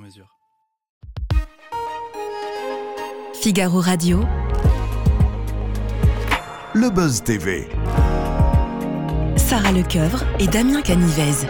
mesure. Figaro Radio. Le Buzz TV. Sarah Lecoeuvre et Damien Canivez.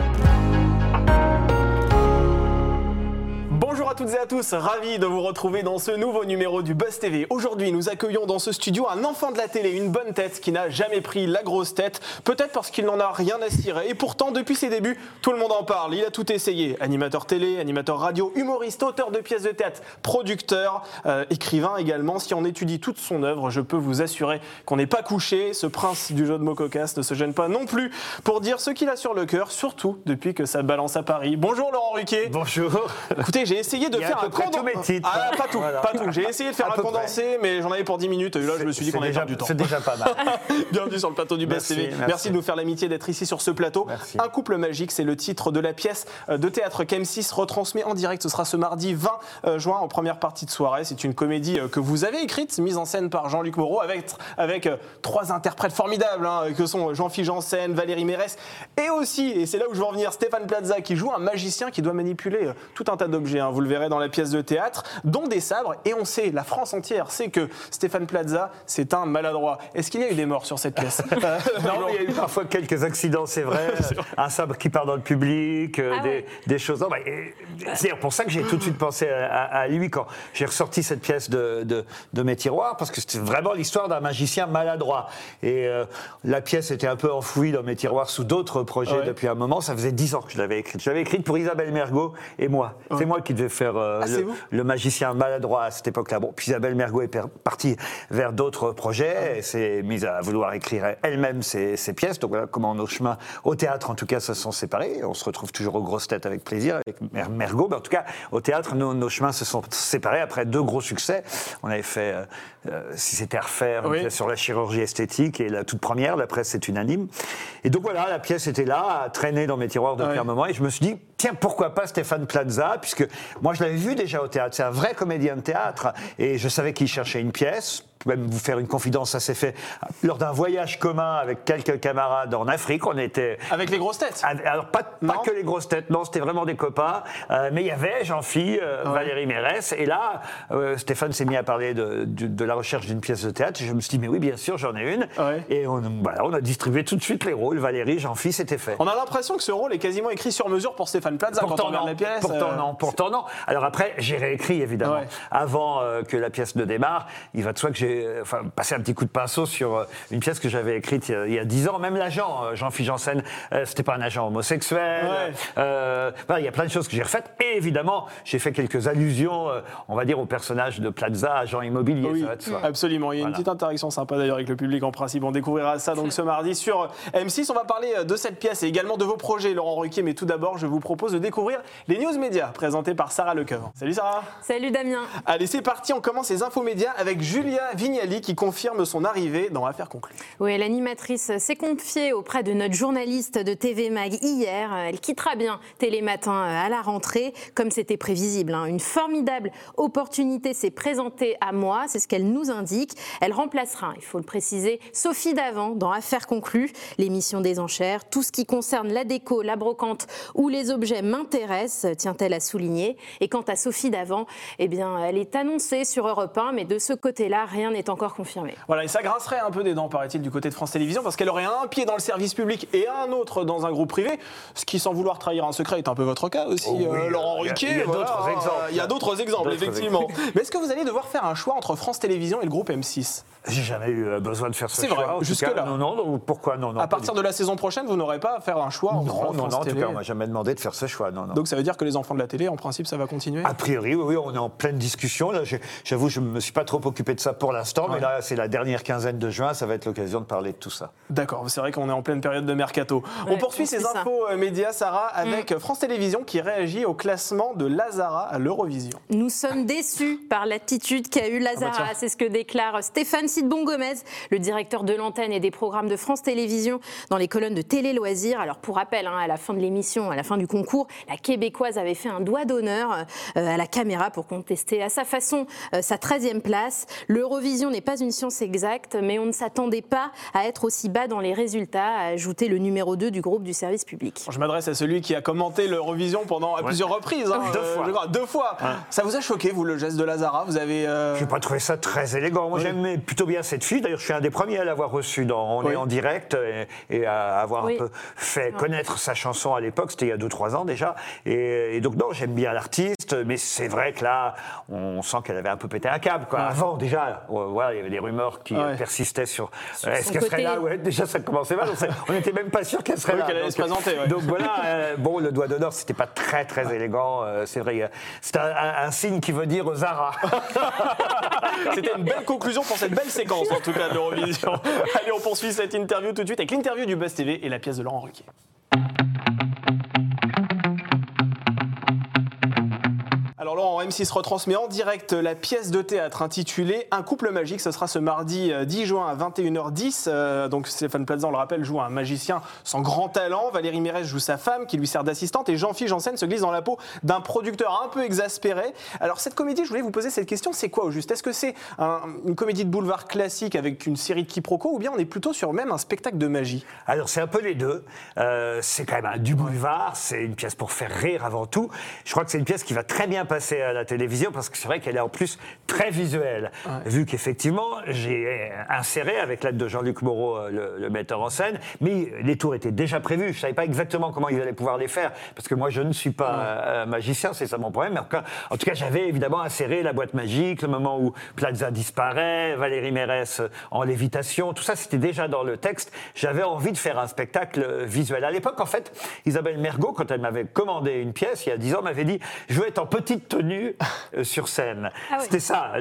Toutes et à tous, ravi de vous retrouver dans ce nouveau numéro du Buzz TV. Aujourd'hui, nous accueillons dans ce studio un enfant de la télé, une bonne tête qui n'a jamais pris la grosse tête, peut-être parce qu'il n'en a rien à cirer. Et pourtant, depuis ses débuts, tout le monde en parle. Il a tout essayé animateur télé, animateur radio, humoriste, auteur de pièces de théâtre, producteur, euh, écrivain également. Si on étudie toute son œuvre, je peux vous assurer qu'on n'est pas couché. Ce prince du jeu de mots cocasse ne se gêne pas non plus pour dire ce qu'il a sur le cœur, surtout depuis que ça balance à Paris. Bonjour Laurent Ruquier. Bonjour. Écoutez, j'ai essayé de faire un condensé. Ah, pas tout, Voilà. pas tout. J'ai essayé de faire un condensé, mais j'en avais pour 10 minutes. Et là, je me suis dit qu'on avait déjà- perdu du temps. C'est déjà pas mal. Bienvenue sur le plateau du Best TV. Merci. merci. de nous faire l'amitié d'être ici sur ce plateau. Merci. Un couple magique, c'est le titre de la pièce euh, de théâtre qu'M6 retransmet en direct. Ce sera ce mardi 20 euh, juin en première partie de soirée. C'est une comédie euh, que vous avez écrite, mise en scène par Jean-Luc Moreau, avec, avec trois interprètes formidables, hein, que sont Jean-Philippe Janssen, Valérie Mérès, et aussi, et c'est là où je veux en venir, Stéphane Plaza, qui joue un magicien qui doit manipuler tout un tas d'objets. hein. vous le verrez dans la pièce de théâtre, dont des sabres. Et on sait, la France entière sait que Stéphane Plaza, c'est un maladroit. Est-ce qu'il y a eu des morts sur cette pièce? Non, mais il y a eu parfois quelques accidents, c'est vrai. Un sabre qui part dans le public, euh, Ah des, ouais. des choses. Non, bah, et- c'est pour ça que j'ai tout de suite pensé à, à- à lui quand j'ai ressorti cette pièce de, de- de mes tiroirs, parce que c'était vraiment l'histoire d'un magicien maladroit. Et euh, la pièce était un peu enfouie dans mes tiroirs sous d'autres projets Ouais. depuis un moment. Ça faisait dix ans que je l'avais écrite. Je l'avais écrite pour Isabelle Mergot et moi. C'est moi qui devais faire euh, Ah, le, magicien maladroit à cette époque-là. Bon, puis Isabelle Mergot est partie vers d'autres projets et s'est mise à vouloir écrire elle-même ses, ses pièces. Donc voilà comment nos chemins, au théâtre en tout cas, se sont séparés. On se retrouve toujours aux grosses têtes avec plaisir, avec Mer- Mergot. Mais en tout cas, au théâtre, nos, nos chemins se sont séparés après deux gros succès. On avait fait, euh, euh, si c'était à refaire, une Oui. pièce sur la chirurgie esthétique et la toute première, la presse est unanime. Et donc voilà, la pièce était là, à traîner dans mes tiroirs depuis Ouais. un moment. Et je me suis dit, tiens, pourquoi pas Stéphane Plaza Puisque moi, je l'avais vu déjà au théâtre. C'est un vrai comédien de théâtre. Et je savais qu'il cherchait une pièce. Je peux même vous faire une confidence, ça s'est fait lors d'un voyage commun avec quelques camarades en Afrique. On était. Avec les grosses têtes Alors, pas, que les grosses têtes, non, c'était vraiment des copains. Euh, mais il y avait Jean-Phi, euh, Valérie Mérès. Et là, euh, Stéphane s'est mis à parler de, de- de la recherche d'une pièce de théâtre. Et je me suis dit, mais oui, bien sûr, j'en ai une. Ouais. Et on a distribué tout de suite les rôles. Valérie, Jean-Phi, c'était fait. On a l'impression que ce rôle est quasiment écrit sur mesure pour Stéphane Plaza quand on Pourtant regarde non, pourtant euh, non, pourtant non. Alors après, j'ai réécrit évidemment. Ouais. Avant euh, que la pièce ne démarre, il va de soi que j'ai euh, enfin, passé un petit coup de pinceau sur une pièce que j'avais écrite il y a- dix ans. Même l'agent, Jean-Philippe Janssen, c'était pas un agent homosexuel. Ouais. Il y a plein de choses que j'ai refaites. Et évidemment, j'ai fait quelques allusions, on va dire, au personnage de Plaza, agent immobilier. Oui, ça va absolument. Il y a une petite interaction sympa d'ailleurs avec le public en principe. On découvrira ça donc ce mardi sur M6. On va parler de cette pièce et également de vos projets, Laurent Ruquier. Mais tout d'abord, je vous propose de découvrir les news médias présentés par Sarah Lecoeuvre. Salut Sarah. Salut Damien. Allez, c'est parti. On commence les infos médias avec Julia Vignali qui confirme son arrivée dans Affaires conclues. Oui, l'animatrice s'est confiée auprès de notre journaliste de TV Mag hier. Elle quittera bien Télématin à la rentrée, comme c'était prévisible. hein. Une formidable opportunité s'est présentée à moi, c'est ce qu'elle nous indique. Elle remplacera, il faut le préciser, Sophie Davant dans Affaires conclues, l'émission des enchères. Tout ce qui concerne la déco, la brocante ou les objets m'intéresse, tient-elle à souligner. Et quant à Sophie Davant, eh bien, elle est annoncée sur Europe 1, mais de ce côté-là, rien n'est encore confirmé. Voilà, et ça grincerait un peu des dents, paraît-il, du côté de France Télévisions, parce qu'elle aurait un pied dans le service public et un autre dans un groupe privé, ce qui, sans vouloir trahir un secret, est un peu votre cas aussi, Oh oui, euh, Laurent il y a- Ruquier. il y a voilà, d'autres exemples. Il y a d'autres exemples, D'autres effectivement. exemples. Mais est-ce que vous allez devoir faire un choix entre France Télévisions et le groupe M6 J'ai jamais eu euh, besoin de faire ce C'est choix. vrai, en tout jusque-là. Non, non, non, pourquoi non, non À partir de la saison prochaine, vous n'aurez pas à faire un choix entre Non, non, France non, en tout cas, on m'a jamais demandé de faire ce choix. Non, non. Donc ça veut dire que les enfants de la télé, en principe, ça va continuer? A priori, oui, oui, on est en pleine discussion. Là, j'avoue, je ne me suis pas trop occupé de ça pour l'instant, mais là, c'est la dernière quinzaine de juin, ça va être l'occasion de parler de tout ça. D'accord, c'est vrai qu'on est en pleine période de mercato. on poursuit ces infos euh, médias, Sarah, avec France Télévisions qui réagit au classement de Lazara à l'Eurovision. Nous sommes déçus par l'attitude qu'a eu Lazara. Ah bah c'est ce que déclare Stéphane Sidbon-Gomez, le directeur de l'antenne et des programmes de France Télévisions, dans les colonnes de Télé Loisirs. Alors, pour rappel, hein, à la fin de l'émission, à la fin du concours, la Québécoise avait fait un doigt d'honneur euh, à la caméra pour contester à sa façon euh, sa 13e place. L'Eurovision n'est pas une science exacte, mais on ne s'attendait pas à être aussi bas dans les résultats, a ajouté le numéro 2 du groupe du service public. Je m'adresse à celui qui a commenté l'Eurovision pendant à plusieurs reprises. hein, Deux euh, fois. je crois, deux fois. Ça vous a choqué, vous, le geste de Lazara? Vous avez. euh, Je n'ai pas trouvé ça très élégant. Moi, j'aimais plutôt bien cette fille. D'ailleurs, je suis un des premiers à l'avoir reçue dans On Oui. est en direct et, et à avoir Oui. un peu fait connaître sa chanson à l'époque. C'était il y a 2-3 ans déjà. Et, et donc, non, j'aime bien l'artiste, mais c'est vrai que là, on sent qu'elle avait un peu pété un câble. Quoi. Avant, déjà, euh, voilà, il y avait des rumeurs qui Ouais. persistaient sur, Sur est-ce qu'elle serait là? Ouais, Déjà, ça commençait mal. On n'était même pas sûr qu'elle serait Oui, là. qu'elle allait Donc, se présenter, ouais. donc voilà, euh, bon, le doigt d'honneur, c'était pas très très élégant, euh, c'est vrai. euh, C'est un, un- un signe qui veut dire Zara. C'était une belle conclusion pour cette belle séquence, en tout cas, de l'Eurovision. Allez, on poursuit cette interview tout de suite avec l'interview du Buzz TV et la pièce de Laurent Ruquier. Alors Laurent, M6 retransmet en direct la pièce de théâtre intitulée Un couple magique. Ce sera ce mardi euh, 10 juin à 21h10. Euh, donc Stéphane Plaza, on le rappelle, joue un magicien sans grand talent. Valérie Mérès joue sa femme qui lui sert d'assistante. Et Jean-Philippe Janssen se glisse dans la peau d'un producteur un peu exaspéré. Alors cette comédie, je voulais vous poser cette question. C'est quoi au juste? Est-ce que c'est un- une comédie de boulevard classique avec une série de quiproquos ou bien on est plutôt sur même un spectacle de magie? Alors c'est un peu les deux. Euh, c'est quand même un du boulevard, c'est une pièce pour faire rire avant tout. Je crois que c'est une pièce qui va très bien passer à la télévision parce que c'est vrai qu'elle est en plus très visuelle. Vu qu'effectivement j'ai inséré avec l'aide de Jean-Luc Moreau, euh, le, le metteur en scène, mais les tours étaient déjà prévus. Je savais pas exactement comment ils allaient pouvoir les faire parce que moi je ne suis pas euh, magicien, c'est ça mon problème. Mais en tout cas, en tout cas, j'avais évidemment inséré la boîte magique, le moment où Plaza disparaît, Valérie Mérès euh, en lévitation, tout ça c'était déjà dans le texte. J'avais envie de faire un spectacle euh, visuel. À l'époque, en fait, Isabelle Mergot, quand elle m'avait commandé une pièce il y a 10 ans, m'avait dit Je veux être en petite tenue euh, sur scène. Ah oui. C'était ça.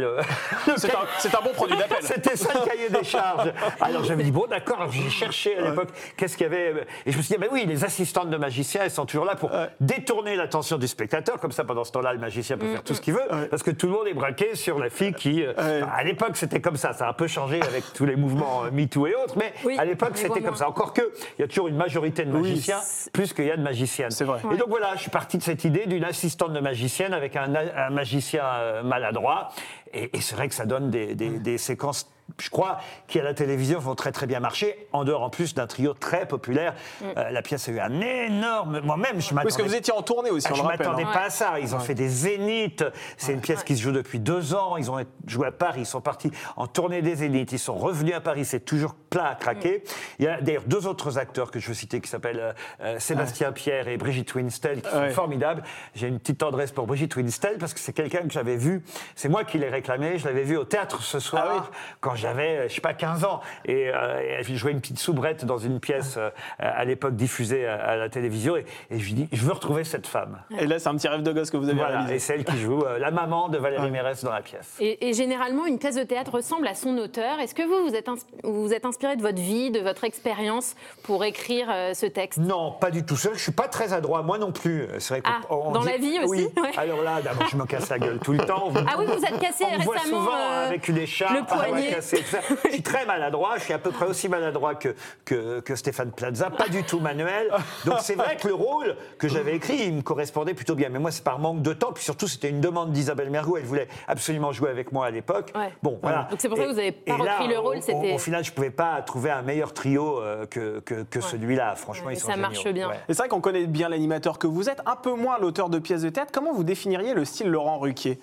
C'est un, bon produit d'appel. c'était ça le cahier des charges. Alors j'avais dit, bon d'accord, j'ai cherché à l'époque qu'est-ce qu'il y avait. Et je me suis dit, ben oui, les assistantes de magiciens, elles sont toujours là pour détourner l'attention du spectateur. Comme ça, pendant ce temps-là, le magicien peut faire tout ce qu'il veut. Parce que tout le monde est braqué sur la fille qui. euh, Ouais. enfin, à l'époque, c'était comme ça. Ça a un peu changé avec tous les mouvements euh, MeToo et autres. Mais Oui, à l'époque, c'était comme ça. Encore que, il y a toujours une majorité de magiciens, plus qu'il y a de magiciennes. C'est vrai. Et donc voilà, je suis parti de cette idée d'une assistante de magicienne avec un, un magicien euh, maladroit. Et, et c'est vrai que ça donne des, des- des séquences, je crois, qui à la télévision vont très très bien marcher, en dehors en plus d'un trio très populaire. Euh, la pièce a eu un énorme... Moi-même, je m'attendais... Parce que vous étiez en tournée aussi, Ah, on je rappelle. m'attendais hein. pas à ça. Ils ont fait des zéniths. C'est une pièce qui se joue depuis deux ans. Ils ont joué à Paris. Ils sont partis en tournée des zéniths. Ils sont revenus à Paris. C'est toujours plein à craquer. Il y a d'ailleurs deux autres acteurs que je veux citer qui s'appellent euh, euh, Sébastien Pierre et Brigitte Winstel qui Ouais. sont formidables. J'ai une petite tendresse pour Brigitte Winstel parce que c'est quelqu'un que j'avais vu. C'est moi qui l'ai réclamé. Je l'avais vu au théâtre ce soir Ah oui. quand j'avais, euh, je sais pas, 15 ans. Et, euh, et je jouais une petite soubrette dans une pièce euh, à l'époque diffusée à, à la télévision. Et, et je lui dis, je veux retrouver cette femme. Et là, c'est un petit rêve de gosse que vous avez Voilà, réalisé. et c'est elle qui joue euh, la maman de Valérie Mérès dans la pièce. Et, et généralement, une pièce de théâtre ressemble à son auteur. Est-ce que vous vous êtes, vous vous êtes inspiré de votre vie, de votre expérience pour écrire euh, ce texte? Non, pas du tout seul. Je suis pas très adroit, moi non plus. C'est vrai qu'on- Ah, dans dit- la vie aussi? Oui. Ouais. Alors là, d'abord, je me casse la gueule tout le temps. Ah oui, vous êtes cassé on me voit souvent euh, avec une écharpe, le poignet. cassé, tout ça. Je suis très maladroit. Je suis à peu près aussi maladroit que, que, que Stéphane Plaza. Pas du tout manuel. Donc c'est vrai que le rôle que j'avais écrit, il me correspondait plutôt bien. Mais moi, c'est par manque de temps. Puis surtout, c'était une demande d'Isabelle Mergo. Elle voulait absolument jouer avec moi à l'époque. Ouais. Bon, voilà. Donc c'est pour ça que vous avez pas et là, repris le rôle, au- final, je pouvais pas trouver un meilleur trio euh, que, que, que celui-là. Franchement, Ouais, ils et sont ça géniaux. marche bien. Et c'est vrai qu'on connaît bien l'animateur que vous êtes, un peu moins l'auteur de pièces de théâtre. Comment vous définiriez le style Laurent Ruquier?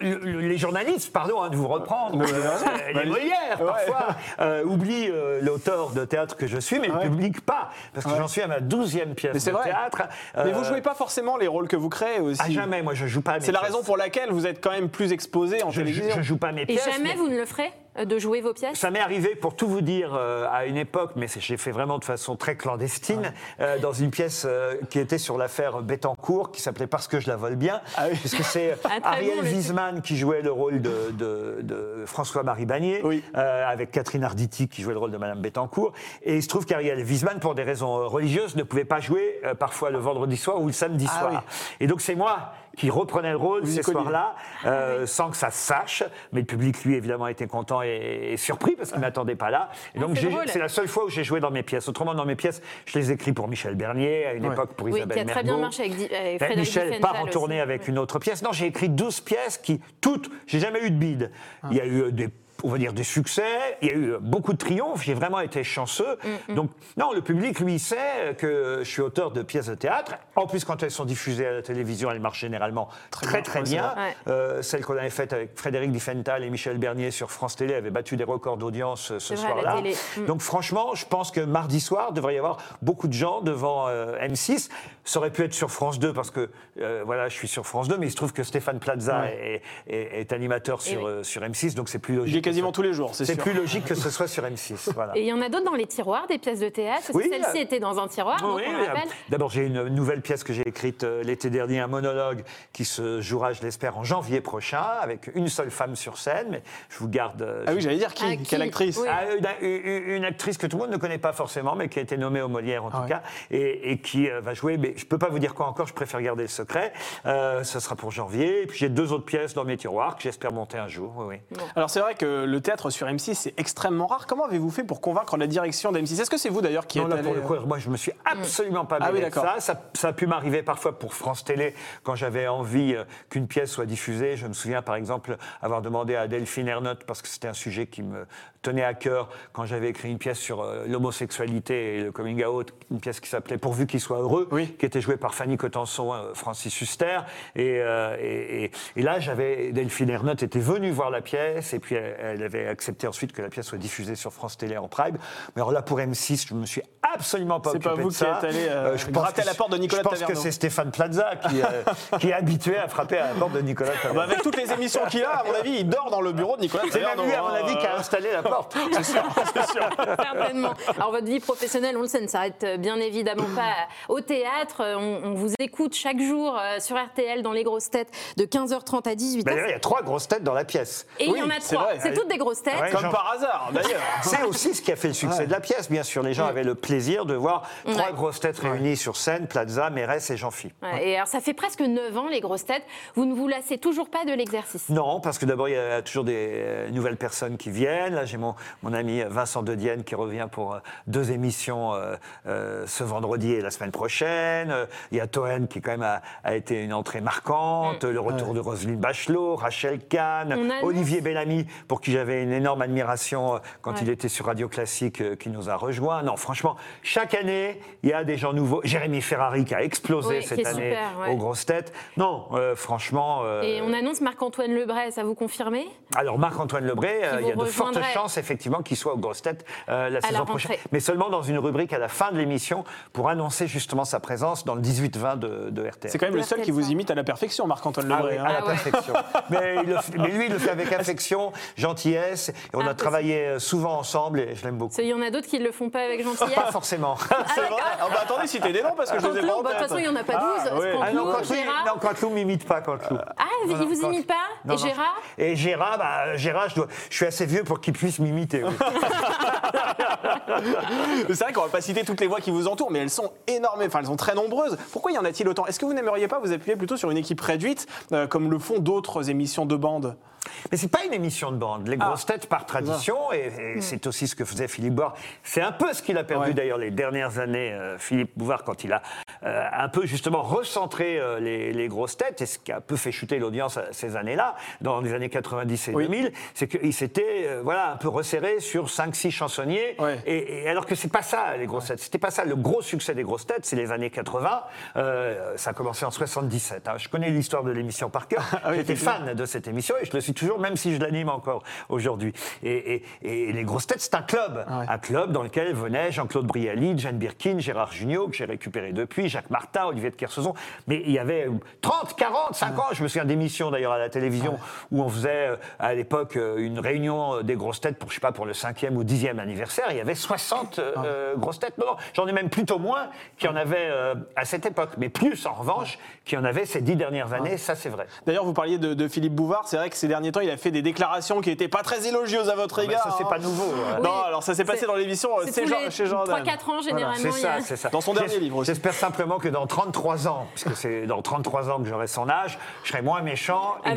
Les journalistes, pardon hein, de vous reprendre, euh, les Molières parfois euh, oublient euh, l'auteur de théâtre que je suis, mais Ouais. le public pas, parce que Ouais. j'en suis à ma douzième pièce de vrai. théâtre. Mais Euh, vous jouez pas forcément les rôles que vous créez aussi. à jamais, moi je joue pas. mes C'est la raison pour laquelle vous êtes quand même plus exposé en je, je, télévision. je joue pas mes Et pièces. jamais mais- vous ne le ferez? euh, de jouer vos pièces Ça m'est arrivé, pour tout vous dire, euh, à une époque, mais j'ai fait vraiment de façon très clandestine, euh, dans une pièce euh, qui était sur l'affaire Bettencourt, qui s'appelait Parce que je la vole bien, Ah oui. puisque c'est Ah, Ariel bon. Wiesman qui jouait le rôle de, de- de François-Marie Bagné, Oui. euh, avec Catherine Arditi qui jouait le rôle de Madame Bettencourt. Et il se trouve qu'Ariel Wiesman, pour des raisons euh, religieuses, ne pouvait pas jouer euh, parfois le vendredi soir ou le samedi Ah soir. oui. Et donc c'est moi qui reprenais le rôle ces soirs-là, Ah euh, sans que ça se sache. Mais le public, lui, évidemment, était content et, et surpris parce qu'il ne m'attendait pas là. Et donc, Ah, c'est la seule fois où j'ai joué dans mes pièces. Autrement, dans mes pièces, je les écris pour Michel Bernier, à une Ouais. époque pour Oui, Isabelle qui a très bien marché avec, avec Frédéric Michel Diffenthal part en aussi. tournée avec Oui. une autre pièce. Non, j'ai écrit 12 pièces qui, toutes, j'ai jamais eu de bide. Ah. Il y a eu des on va dire des succès, il y a eu beaucoup de triomphes, j'ai vraiment été chanceux. Mm, Donc, non, le public, lui, sait que je suis auteur de pièces de théâtre. En plus, quand elles sont diffusées à la télévision, elles marchent généralement très, bien, très, bien. Euh, celle qu'on avait faite avec Frédéric Diffenthal et Michel Bernier sur France Télé avait battu des records d'audience euh, ce soir-là. télé. Mm. Donc franchement, je pense que mardi soir, il devrait y avoir beaucoup de gens devant euh, M6. Ça aurait pu être sur France 2 parce que euh, voilà, je suis sur France 2, mais il se trouve que Stéphane Plaza Ouais. est, est- est animateur sur, oui. euh, sur M6, donc c'est plus logique. Quasiment tous les jours, c'est plus logique que ce soit sur M6. Voilà. Et il y en a d'autres dans les tiroirs, des pièces de théâtre Oui, que celle-ci euh, était dans un tiroir, Oui, euh. D'abord, j'ai une nouvelle pièce que j'ai écrite euh, l'été dernier, un monologue qui se jouera, je l'espère, en janvier prochain, avec une seule femme sur scène. Mais je vous garde. euh, Ah oui, j'allais dire qui, Ah, qui Quelle actrice Oui. Ah, une, actrice que tout le monde ne connaît pas forcément, mais qui a été nommée au Molière en Ah tout ouais. cas, et, et qui euh, va jouer. Mais je peux pas vous dire quoi encore. Je préfère garder le secret. Euh, ça sera pour janvier. Et puis j'ai deux autres pièces dans mes tiroirs que j'espère monter un jour. Oui, oui. Alors c'est vrai que le théâtre sur M6 c'est extrêmement rare. Comment avez-vous fait pour convaincre la direction d'M6 Est-ce que c'est vous d'ailleurs qui Non, êtes là, allé, pour le coup, euh, moi, je me suis absolument pas Ah oui, mêlé de d'accord. ça. ça. ça a pu m'arriver parfois pour France Télé, quand j'avais envie euh, qu'une pièce soit diffusée. Je me souviens, par exemple, avoir demandé à Delphine Ernotte, parce que c'était un sujet qui me tenait à cœur, quand j'avais écrit une pièce sur euh, l'homosexualité et le coming out, une pièce qui s'appelait Pourvu qu'il soit heureux, Oui. qui était jouée par Fanny Cotenson, Francis Huster. Et, euh, et, et- et là, j'avais Delphine Ernotte était venue voir la pièce, et puis elle, elle avait accepté ensuite que la pièce soit diffusée sur France Télé en prime. Mais alors là, pour M6, je me suis absolument pas C'est occupé pas vous de qui ça. êtes allé, euh, je pense à la porte de Nicolas Je pense que Taverneau. c'est Stéphane Plaza qui, euh, qui est habitué à frapper à la porte de Nicolas bah, Taverneau. avec toutes les émissions qu'il a, à mon avis, il dort dans le bureau de Nicolas C'est même Taverneau, lui, à mon hein, avis, qui a euh, installé la porte. C'est sûr, c'est sûr. Certainement. Alors votre vie professionnelle, on le sait, ne s'arrête euh, bien évidemment pas au théâtre. On, on vous écoute chaque jour euh, sur RTL dans les grosses têtes de 15h30 à 18h. Bah, D'ailleurs, il y a trois grosses têtes dans la pièce. Et il y oui, en a c'est trois. C'est toutes des grosses têtes. Ouais. Comme par hasard, d'ailleurs. C'est aussi ce qui a fait le succès de la pièce, bien sûr. Les gens avaient le plaisir de voir trois grosses têtes réunies sur scène, Plaza, Mérès et Jean-Phi. Ouais, Et alors ça fait presque 9 ans les grosses têtes. Vous ne vous lassez toujours pas de l'exercice? Non, parce que d'abord, il y a toujours des euh, nouvelles personnes qui viennent. Là, j'ai mon, mon ami Vincent De Dienne qui revient pour euh, deux émissions euh, euh, ce vendredi et la semaine prochaine. Il y a Toen qui, quand même, a, a été une entrée marquante. Le retour de Roselyne Bachelot, Rachel Kahn, Olivier Bellamy, pour qui j'avais une énorme admiration euh, quand Ouais. il était sur Radio Classique, euh, qui nous a rejoints. Non, franchement, chaque année, il y a des gens nouveaux. Jérémy Ferrari qui a explosé Oui, cette année super, ouais. aux grosses têtes. Non, euh, franchement. euh, Et on annonce Marc-Antoine Lebray, ça vous confirmez alors Marc-Antoine Lebré, euh, Qui il y a de fortes chances effectivement qu'il soit aux grosses têtes euh, la saison prochaine, mais seulement dans une rubrique à la fin de l'émission pour annoncer justement sa présence dans le 18-20 de, de RTL. C'est quand même le seul qui vous imite à la perfection, Marc-Antoine Ah Lebré. oui, hein. à la Ah ouais. perfection. mais, il le fait- mais lui, il le fait avec affection, gentillesse. Et on Ah, a travaillé euh, souvent ensemble et je l'aime beaucoup. Qu'il y en a d'autres qui ne le font pas avec gentillesse. Pas forcément. C'est vrai Ah bah attendez, citez des noms parce que je les ai pas en bah, de toute façon, il n'y en a pas 12. Ah, oui. Ah non, Canteloup, Gérard. non, Canteloup m'imite pas, Canteloup. Ah, il Non, vous imite pas Non, Et non. Gérard Et Gérard, bah, Gérard je, dois- je suis assez vieux pour qu'il puisse m'imiter. oui. C'est vrai qu'on va pas citer toutes les voix qui vous entourent, mais elles sont énormes, enfin elles sont très nombreuses. Pourquoi y en a-t-il autant? Est-ce que vous n'aimeriez pas vous appuyer plutôt sur une équipe réduite, euh, comme le font d'autres émissions de bande Mais c'est pas une émission de bande. Les grosses têtes, par tradition, et, et c'est aussi ce que faisait Philippe Bouvard. C'est un peu ce qu'il a perdu Ouais. d'ailleurs les dernières années, euh, Philippe Bouvard, quand il a euh, un peu justement recentré euh, les, les grosses têtes, et ce qui a un peu fait chuter l'audience ces années-là, dans les années 90 et Oui. 2000, c'est qu'il s'était voilà, un peu resserré sur 5-6 chansonniers. Ouais. Et, et alors que c'est pas ça, les grosses têtes. C'était pas ça. Le gros succès des grosses têtes, c'est les années 80. Euh, ça a commencé en 77. hein. Je connais l'histoire de l'émission par cœur. Ah J'étais fan de cette émission et je le suis toujours, même si je l'anime encore aujourd'hui. Et, et- et les grosses têtes, c'est un club. Ouais. Un club dans lequel venaient Jean-Claude Brialy, Jeanne Birkin, Gérard Jugnot, que j'ai récupéré depuis, Jacques Martin, Olivier de Kersauzon. Mais il y avait 30, 40, 50 ans. Je me souviens d'émissions d'ailleurs à la télévision où on faisait euh, à l'époque euh, une réunion euh, des grosses têtes pour, je sais pas, pour le cinquième ou dixième anniversaire. Il y avait 60 euh, euh, grosses têtes. Non, non, j'en ai même plutôt moins qu'il y en avait euh, à cette époque. Mais plus, en revanche, qu'il y en avait ces dix dernières années. Ça, c'est vrai. D'ailleurs, vous parliez de, de Philippe Bouvard. C'est vrai que ces derniers temps, il a fait des déclarations qui n'étaient pas très élogieuses à votre Mais égard. ça, c'est hein. pas nouveau. ouais. Non, alors ça s'est passé dans l'émission euh, C'est chez Jordan. 3-4 ans, généralement. Y ça, a- c'est ça. Dans son dernier livre aussi. J'espère simplement que dans 33 ans, puisque c'est dans 33 ans que j'aurai son âge, je serai moins méchant et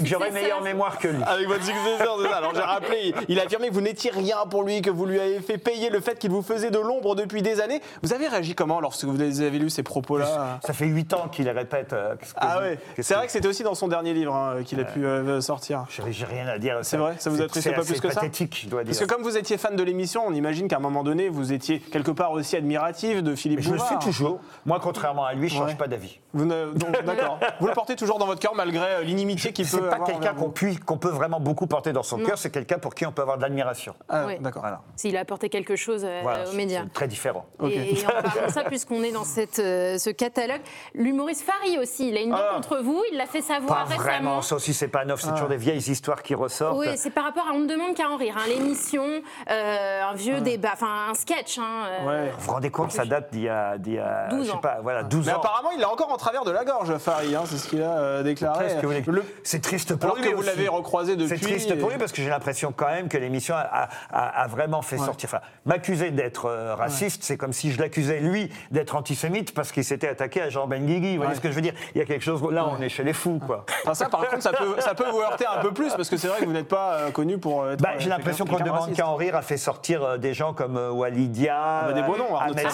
que j'aurai- meilleure mémoire que lui. Avec votre successeur, c'est ça. Alors j'ai rappelé, il, a affirmé que vous n'étiez rien pour lui, que vous lui avez fait payer le fait qu'il vous faisait de l'ombre depuis des années. Vous avez réagi comment lorsque vous avez lu ces propos-là Ça fait 8 ans qu'il les répète. euh, Ah ouais, c'est que- vrai que c'était aussi dans son dernier livre hein, qu'il a pu euh, sortir. J'ai rien à dire. C'est vrai Ça vous a triste c'est pas plus que ça pathétique, je dois dire. Parce que comme vous étiez fan de l'émission, on imagine qu'à un moment donné, vous étiez quelque part aussi admiratif de Philippe Mais je le suis toujours. Moi, contrairement à lui, je ne change Ouais. pas d'avis. Vous D'accord. le portez toujours dans votre cœur malgré euh, l'inimitié qu'il peut C'est pas quelqu'un qu'on vous. puis- qu'on peut vraiment beaucoup porter dans son cœur, c'est quelqu'un pour qui on peut avoir de l'admiration. Ah, Oui. D'accord. Voilà. S'il a apporté quelque chose euh, Voilà, aux médias. très différent. Ok. Et, et en parlant de ça, puisqu'on est dans cette, euh, ce catalogue, l'humoriste Fari aussi, il a une dent Ah. contre vous, il l'a fait savoir Pas récemment. vraiment, ça aussi c'est pas neuf, c'est toujours des vieilles histoires qui ressortent. Oui, c'est par rapport à On ne demande qu'à en rire. hein, L'émission, euh, un vieux débat, enfin un sketch. hein, euh, Ouais. Vous vous rendez compte, ça date d'il y a, d'il y a 12 je sais ans. pas, voilà, 12 Mais ans. apparemment, il est encore en travers de la gorge, Farid. hein, c'est ce qu'il a euh, déclaré. Que que- Le- C'est triste pour Alors lui. que vous l'avez recroisé depuis. C'est triste pour lui parce que j'ai l'impression quand même que l'émission a, a- a- a vraiment fait sortir. Enfin, m'accuser d'être raciste, c'est comme si je l'accusais lui d'être antisémite parce qu'il s'était attaqué à Jean Benguigui. Vous voyez Ouais. ce que je veux dire? Il y a quelque chose. Là, on est chez les fous, quoi. Enfin, ça, par contre, ça peut, ça peut vous heurter un peu plus parce que c'est vrai que vous n'êtes pas euh, connu pour être. Bah, euh, j'ai l'impression qu'on ne de demande qu'à en rire a fait sortir euh, des gens comme euh, Walidia, bah, des beaux noms, Ahmed.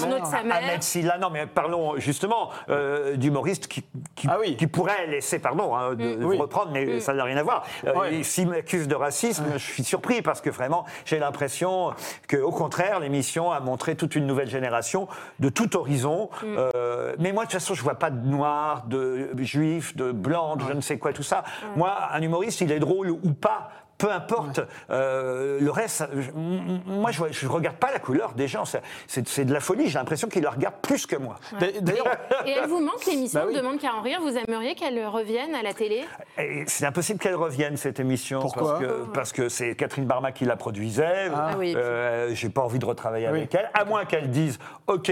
Ahmed Silla. Non, mais parlons justement euh, d'humoristes qui, qui, Ah oui. qui pourraient laisser, pardon, hein, de, de Oui. vous reprendre, mais ça n'a rien à voir. Euh, Ouais. S'ils m'accusent de racisme, je suis surpris parce que vraiment, j'ai l'impression qu'au contraire, l'émission a montré toute une nouvelle génération de tout horizon. Euh, mais moi, de toute façon, je vois pas de noirs, de juifs, de blancs, de je ne sais quoi, tout ça. Moi, un humoriste, il est drôle ou pas. Peu importe, euh, le reste, je- moi je ne regarde pas la couleur des gens, c'est- de la folie, j'ai l'impression qu'ils la regardent plus que moi. D'a- D'ailleurs, Et elle vous manque l'émission Bah oui. Demande qu'à en rire. Vous aimeriez qu'elle revienne à la télé? C'est impossible qu'elle revienne cette émission. Pourquoi? Parce que parce que c'est Catherine Barma qui la produisait. Ah oui. Euh, J'ai pas envie de retravailler Oui. avec elle, à moins qu'elle dise OK,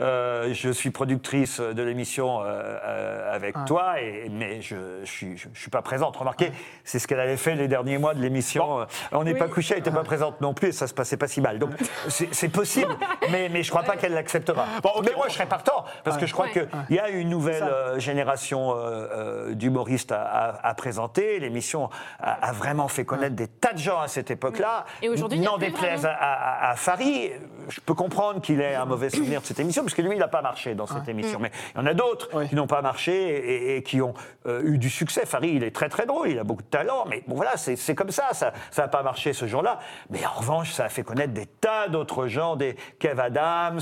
euh, je suis productrice de l'émission euh, euh, avec toi, et, mais je, je, suis, je, je suis pas présente. Remarquez, c'est ce qu'elle avait fait les derniers mois de l'émission. Euh, On n'est pas couché, elle n'était pas présente non plus, et ça se passait pas si mal. Donc c'est possible, mais, mais je crois pas qu'elle l'acceptera. Bon, mais moi, je serais partant, parce que je crois qu'il y a une nouvelle euh, génération euh, d'humoristes à, à- à présenter. L'émission a, a vraiment fait connaître des tas de gens à cette époque-là. Et aujourd'hui, n'en déplaise à, à, à Fari, je peux comprendre qu'il ait un mauvais souvenir de cette émission, parce que lui, il n'a pas marché dans cette émission. Mais il y en a d'autres Oui. qui n'ont pas marché et, et qui ont euh, eu du succès. Fari, il est très très drôle, il a beaucoup de talent, mais bon voilà, c'est c'est comme ça, ça n'a pas marché ce jour-là. Mais en revanche, ça a fait connaître des tas d'autres gens, des Kev Adams,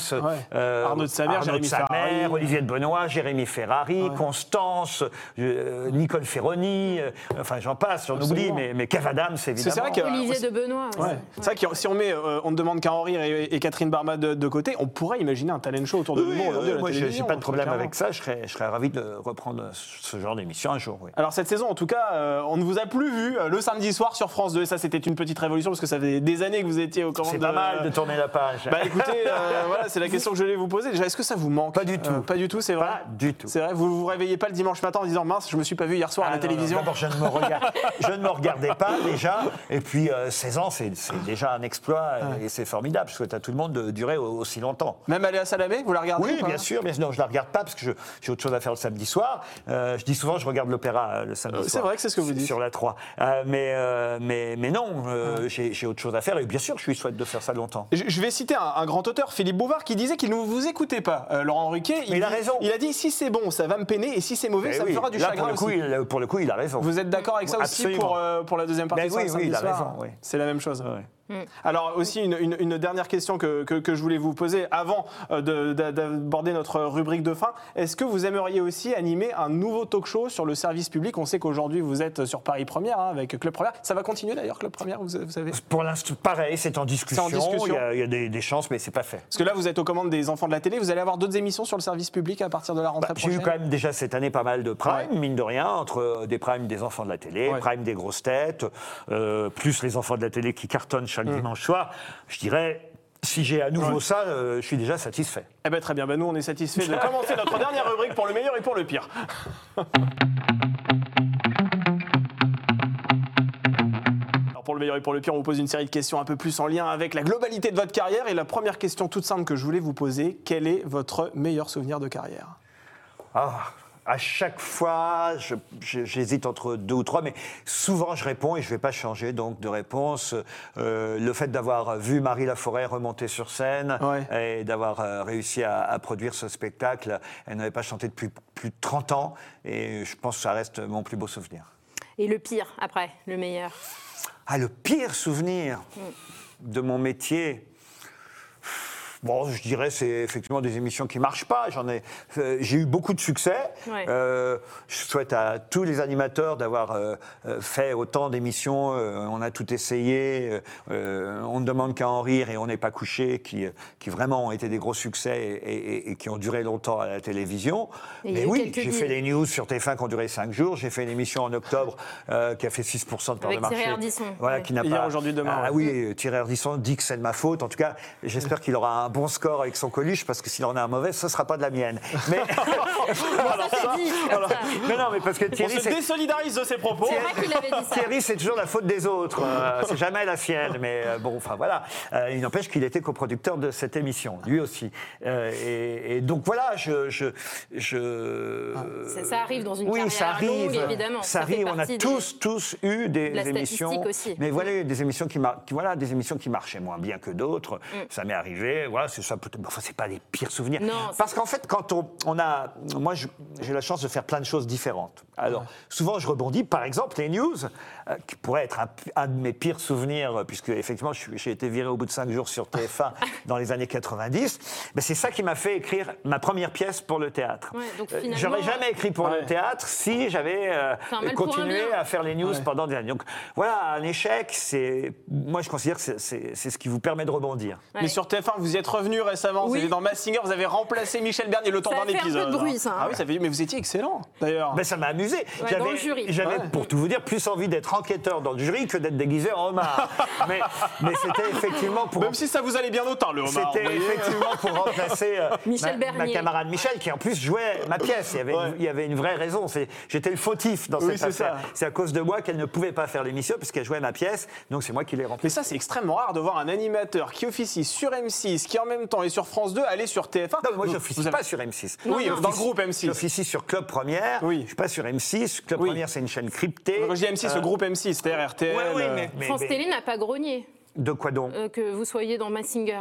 euh, Arnaud de Samer, Arnaud Jérémy de Samer, Ferrari. Olivier de Benoît, Jérémy Ferrari, Constance, euh, Nicole Ferroni, euh, enfin j'en passe, j'en oublie, mais, mais Kev Adams, évidemment. c'est vrai que- Olivier de Benoît. Ouais. C'est vrai que si on met euh, On ne demande qu'à en rire et, et Catherine Barma de, de côté, on pourrait imaginer un talent show autour de Oui, l'humour aujourd'hui moi, j'ai- pas de problème clairement. avec ça. Je serais, je serais ravi de reprendre ce genre d'émission un jour. Oui. Alors cette saison, en tout cas, euh, on ne vous a plus vu le samedi soir sur France 2. Et ça, c'était une petite révolution parce que ça fait des années que vous étiez au commandes C'est pas mal de tourner la page. Bah écoutez, euh, voilà, c'est la question que je voulais vous poser. Déjà, est-ce que ça vous manque Pas du tout. Euh, Pas du tout, c'est vrai. Pas du tout. C'est vrai, vous vous réveillez pas le dimanche matin en disant mince, je me suis pas vu hier soir à Ah la non, télévision. non, D'abord, je ne me regarde, je ne me regardais pas déjà. Et puis, euh, 16 ans, c'est déjà un exploit et c'est formidable que tu as tout le monde de durer au- aussi longtemps. Même aller à Salamé, vous la regardez Oui, ou pas bien sûr, mais non, je la regarde pas parce que je- j'ai autre chose à faire le samedi soir. Euh, je dis souvent, je regarde l'opéra euh, le samedi Euh, soir. c'est vrai que c'est ce que vous dites. Sur la 3. Euh, mais, euh, mais, mais non, euh, j'ai j'ai autre chose à faire et bien sûr, je suis souhaite de faire ça longtemps. Je je vais citer un, un grand auteur, Philippe Bouvard, qui disait qu'il ne vous écoutait pas. Euh, Laurent Ruquier, Mais il a dit- raison. Il a dit si c'est bon, ça va me peiner, et si c'est mauvais, Eh ça me fera du là, chagrin pour le, coup, aussi. il, pour le coup, il a raison. Vous êtes d'accord avec ça aussi pour, euh, pour la deuxième partie Ben de ça, oui, oui, il a soir raison, oui. C'est la même chose. Ouais. Alors aussi une, une- une dernière question que, que- que je voulais vous poser avant euh, de- d'a- d'aborder notre rubrique de fin. Est-ce que vous aimeriez aussi animer un nouveau talk show sur le service public? On sait qu'aujourd'hui vous êtes sur Paris Première hein, avec Club Première. Ça va continuer d'ailleurs Club Première, vous, vous savez Pour l'instant, pareil, c'est en discussion. discussion. Il y a, il y a des, des chances, mais c'est pas fait. Parce que là vous êtes aux commandes des enfants de la télé. Vous allez avoir d'autres émissions sur le service public à partir de la rentrée Bah, J'ai eu prochaine? quand même déjà cette année pas mal de primes, Ouais. mine de rien, entre euh, des primes des enfants de la télé, Ouais. primes des grosses têtes, euh, plus les enfants de la télé qui cartonnent chaque Mm. dimanche soir. Je dirais, si j'ai à nouveau Ouais. ça, euh, je suis déjà satisfait. Eh ben très bien, Ben, nous on est satisfait de commencer notre dernière rubrique pour le meilleur et pour le pire. Alors pour le meilleur et pour le pire, on vous pose une série de questions un peu plus en lien avec la globalité de votre carrière. Et la première question toute simple que je voulais vous poser, quel est votre meilleur souvenir de carrière? Ah, à chaque fois, j'hésite entre deux ou trois, mais souvent je réponds et je ne vais pas changer donc de réponse. Euh, le fait d'avoir vu Marie Laforêt remonter sur scène Ouais. et d'avoir euh, réussi à, à produire ce spectacle, elle n'avait pas chanté depuis plus de 30 ans et je pense que ça reste mon plus beau souvenir. Et le pire, après, le meilleur? Ah, le pire souvenir de mon métier Bon, je dirais c'est effectivement des émissions qui marchent pas. J'en ai, euh, j'ai eu beaucoup de succès. Ouais. Euh, je souhaite à tous les animateurs d'avoir euh, fait autant d'émissions. Euh, on a tout essayé. Euh, on ne demande qu'à en rire et on n'est pas couché, qui, qui vraiment ont été des gros succès et, et- et qui ont duré longtemps à la télévision. Et Mais oui, j'ai fait des news sur TF1 qui ont duré 5 jours. J'ai fait une émission en octobre euh, qui a fait 6% de part Avec de marché. Thierry Ardisson, Voilà, ouais. qui n'a Hier, pas. aujourd'hui, demain, Ah, ouais. oui, Thierry Ardisson dit que c'est de ma faute. En tout cas, j'espère qu'il aura un bon score avec son Coluche, parce que s'il en a un mauvais, ce ne sera pas de la mienne. Mais, Alors ça, dit, alors, mais non, mais parce que on Thierry, se c'est. désolidarise de ses propos. C'est vrai qu'il avait dit ça. Thierry, c'est toujours la faute des autres. Euh, c'est jamais la sienne. Mais euh, bon, enfin voilà. Euh, il n'empêche qu'il était coproducteur de cette émission, lui aussi. Euh, et, et donc voilà, je. je, je- Ça- ça arrive dans une oui, carrière ça arrive, longue, évidemment. Ça arrive. On a des- tous, tous eu des de la émissions. aussi. Mais voilà, des émissions qui, mar- qui- voilà, des émissions qui marchaient moins bien que d'autres. Mm. Ça m'est arrivé. Voilà, c'est ça. peut-être- Enfin, c'est pas les pires souvenirs. Non, Parce qu'en fait, quand on, on a, moi, j'ai la chance de faire plein de choses différentes. Alors, souvent, je rebondis. Par exemple, les news, euh, qui pourraient être un, un de mes pires souvenirs, euh, puisque effectivement, j'ai été viré au bout de cinq jours sur TF1 dans les années 90. Mais c'est ça qui m'a fait écrire ma première pièce pour le théâtre. Ouais, Euh, J'aurais jamais écrit pour Ouais. le théâtre si j'avais euh, continué à faire les news Ouais. pendant des années. Donc voilà, un échec, c'est, moi, je considère que c'est- ce qui vous permet de rebondir. Mais sur TF1, vous y êtes revenu récemment. Oui. C'était dans Mass Singer. Vous avez remplacé Michel Bernier le temps d'un fait un peu de épisode. bruit, ça, hein. Ah oui, ça fait. Mais vous étiez excellent, d'ailleurs. Ben, ça m'a amusé. Ouais, dans le jury. j'avais Ouais. pour tout vous dire, plus envie d'être enquêteur dans le jury que d'être déguisé en homard. mais mais c'était effectivement pour. Même si ça vous allait bien au teint, le homard. C'était effectivement pour remplacer euh, Michel ma, ma camarade Michel, qui en plus jouait ma pièce. Il y avait, Ouais. une, il y avait une vraie raison. C'est- J'étais le fautif dans Oui, cette c'est affaire. C'est à cause de moi qu'elle ne pouvait pas faire l'émission, puisqu'elle jouait ma pièce. Donc c'est moi qui l'ai Mais remplacée. ça, c'est extrêmement rare de voir un animateur qui officie sur M6, qui en même temps est sur France 2, aller sur TF1. Non, mais moi, je n'officie avez- pas sur M6. Oui, Non, dans le groupe M6. J'officie sur Club Première. Oui. Je ne suis pas sur M6. Club Oui. Première, c'est une chaîne cryptée. Quand je dis M6, le Euh, groupe M6, c'est-à-dire RTL. ouais, oui, euh, mais, mais- France Télé n'a pas grogné De quoi donc? Euh, que vous soyez dans Massinger.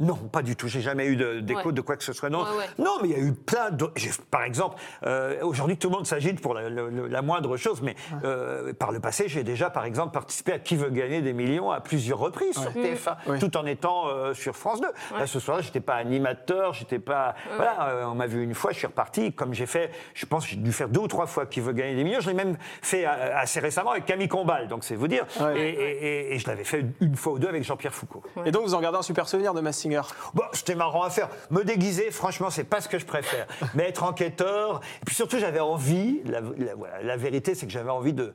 Non, pas du tout. J'ai jamais eu de- d'écho Ouais. de quoi que ce soit. Non, Ouais, ouais. non mais il y a eu plein d'autres. j'ai- Par exemple, euh, aujourd'hui, tout le monde s'agite pour la, moindre chose, mais euh, par le passé, j'ai déjà, par exemple, participé à Qui veut gagner des millions à plusieurs reprises sur TF1, Ouais. tout en étant euh, sur France 2. Là, ce soir-là, j'étais pas animateur, j'étais pas. Voilà, euh, on m'a vu une fois, je suis reparti. Comme j'ai fait, je pense, j'ai dû faire deux ou trois fois Qui veut gagner des millions. Je l'ai même fait euh, assez récemment avec Camille Combal, donc c'est vous dire. Ouais. Et, et- et- et je l'avais fait une fois ou deux avec Jean-Pierre Foucault. Et donc, vous en gardez un super souvenir de Mass Singer. Bon, c'était marrant à faire. Me déguiser, franchement, c'est pas ce que je préfère. Mais être enquêteur, et puis surtout, j'avais envie, la, la- voilà, la vérité, c'est que j'avais envie de,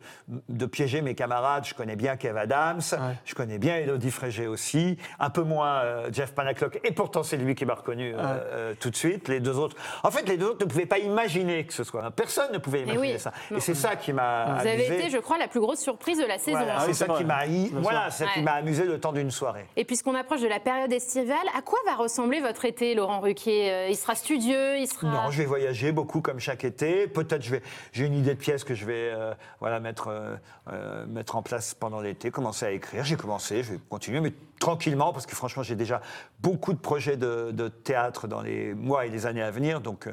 de piéger mes camarades. Je connais bien Kev Adams, je connais bien Elodie Frégé aussi, un peu moins euh, Jeff Panaclock, et pourtant, c'est lui qui m'a reconnu euh, euh, tout de suite. Les deux autres, en fait, les deux autres ne pouvaient pas imaginer que ce soit. Personne ne pouvait imaginer oui. ça. Non. Et c'est ça qui m'a Vous avez été, je crois, la plus grosse surprise de la saison. Voilà, c'est ça qui m'a voilà, Ouais. m'a amusé le temps d'une soirée. Et puisqu'on approche de la période estivale, à quoi va ressembler votre été, Laurent Ruquier? Euh, Il sera studieux. Non, je vais voyager beaucoup comme chaque été. Peut-être je vais, j'ai une idée de pièce que je vais euh, voilà, mettre, euh, mettre en place pendant l'été, commencer à écrire. J'ai commencé, je vais continuer, mais tranquillement, parce que franchement, j'ai déjà beaucoup de projets de, de théâtre dans les mois et les années à venir. Donc,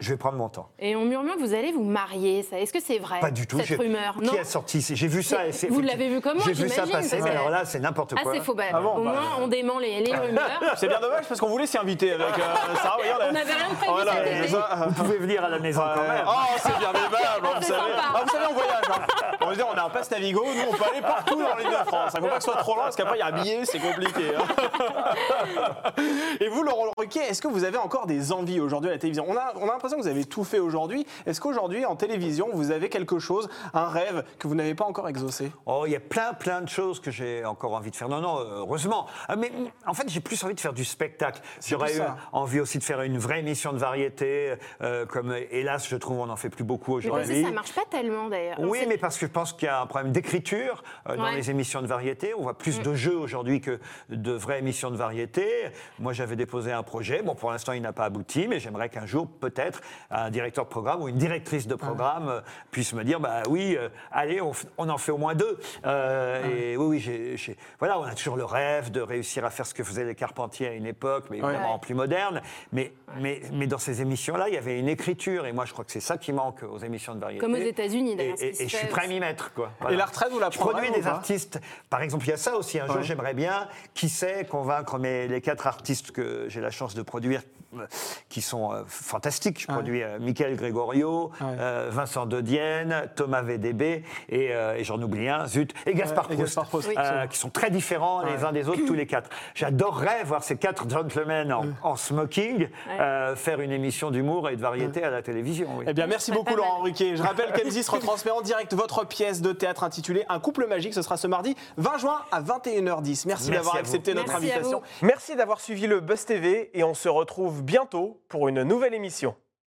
Je vais prendre mon temps. Et on murmure que vous allez vous marier. ça. Est-ce que c'est vrai Pas du tout. Cette j'ai- rumeur, Qui non a sorti J'ai vu ça. et Vous l'avez vu comme moi, J'ai vu ça passer, mais alors là, c'est n'importe Ah, quoi. c'est faux. Bah, Ah bon, au bah, moins, on dément les, les rumeurs. C'est bien dommage parce qu'on voulait s'y inviter avec euh, Sarah. Voyez, On n'avait rien prévu Voilà, été. ça, Vous pouvez venir à la maison quand Ouais. même. Oh, c'est bien aimable, vous savez. Ah, vous savez, on voyage. On veut dire, on a un passe Navigo, nous, on peut aller partout dans l'île de France. Il ne faut pas que ce soit trop loin, parce qu'après, il y a un billet, c'est compliqué. hein. Et vous, Laurent Ruquier, est-ce que vous avez encore des envies aujourd'hui à la télévision? On a, on a l'impression que vous avez tout fait aujourd'hui. Est-ce qu'aujourd'hui, en télévision, vous avez quelque chose, un rêve que vous n'avez pas encore exaucé? Oh, il y a plein, plein de choses que j'ai encore envie de faire. Non, non, heureusement. Ah, Mais en fait, j'ai plus envie de faire du spectacle. J'aurais eu envie aussi de faire une vraie émission de variété, euh, comme euh, hélas, je trouve, on n'en fait plus beaucoup aujourd'hui. ça marche pas tellement d'ailleurs. Oui, C'est- mais parce que je pense qu'il y a un problème d'écriture euh, dans Ouais. Mm. les émissions de variété. On voit plus de jeux aujourd'hui que de vraies émissions de variété. Moi, j'avais déposé un projet. Bon, pour l'instant, il n'a pas abouti, mais j'aimerais qu'un jour, peut-être, un directeur de programme ou une directrice de programme euh, puisse me dire, bah oui, euh, allez, on, en fait au moins deux. Euh, Et oui, oui, voilà, on a toujours le rêve de réussir à faire ce que faisaient les Carpentiers à une époque, mais évidemment Ouais. en plus moderne. Mais, mais, mais dans ces émissions-là, il y avait une écriture. Et moi, je crois que c'est ça qui manque aux émissions de variété. Comme aux États-Unis, d'ailleurs, et- et je suis prêt à m'y mettre, quoi. Et la retraite, vous la Je produis des artistes. Par exemple, il y a ça aussi. Un jour, j'aimerais bien, qui sait, convaincre mes, les quatre artistes que j'ai la chance de produire, qui sont euh, fantastiques. Je Ouais. produis euh, Michael Gregorio, Ouais. euh, Vincent Dedienne, Thomas VDB, et, euh, et j'en oublie un, zut, et Gaspard et Proust, Gaspard Proust, Oui. euh, absolument. qui sont très différents les uns des autres, tous les quatre. J'adorerais voir ces quatre gentlemen en, en smoking euh, faire une émission d'humour et de variété à la télévision. oui. Eh bien, merci beaucoup. Laurent Ruquier. Je rappelle qu'M6 retransmet en direct votre pièce de théâtre intitulée Un couple magique. Ce sera ce mardi 20 juin à 21h10. Merci, Merci d'avoir accepté notre Merci invitation. Merci d'avoir suivi le Buzz TV et on se retrouve bientôt pour une nouvelle émission.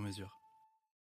sur mesure.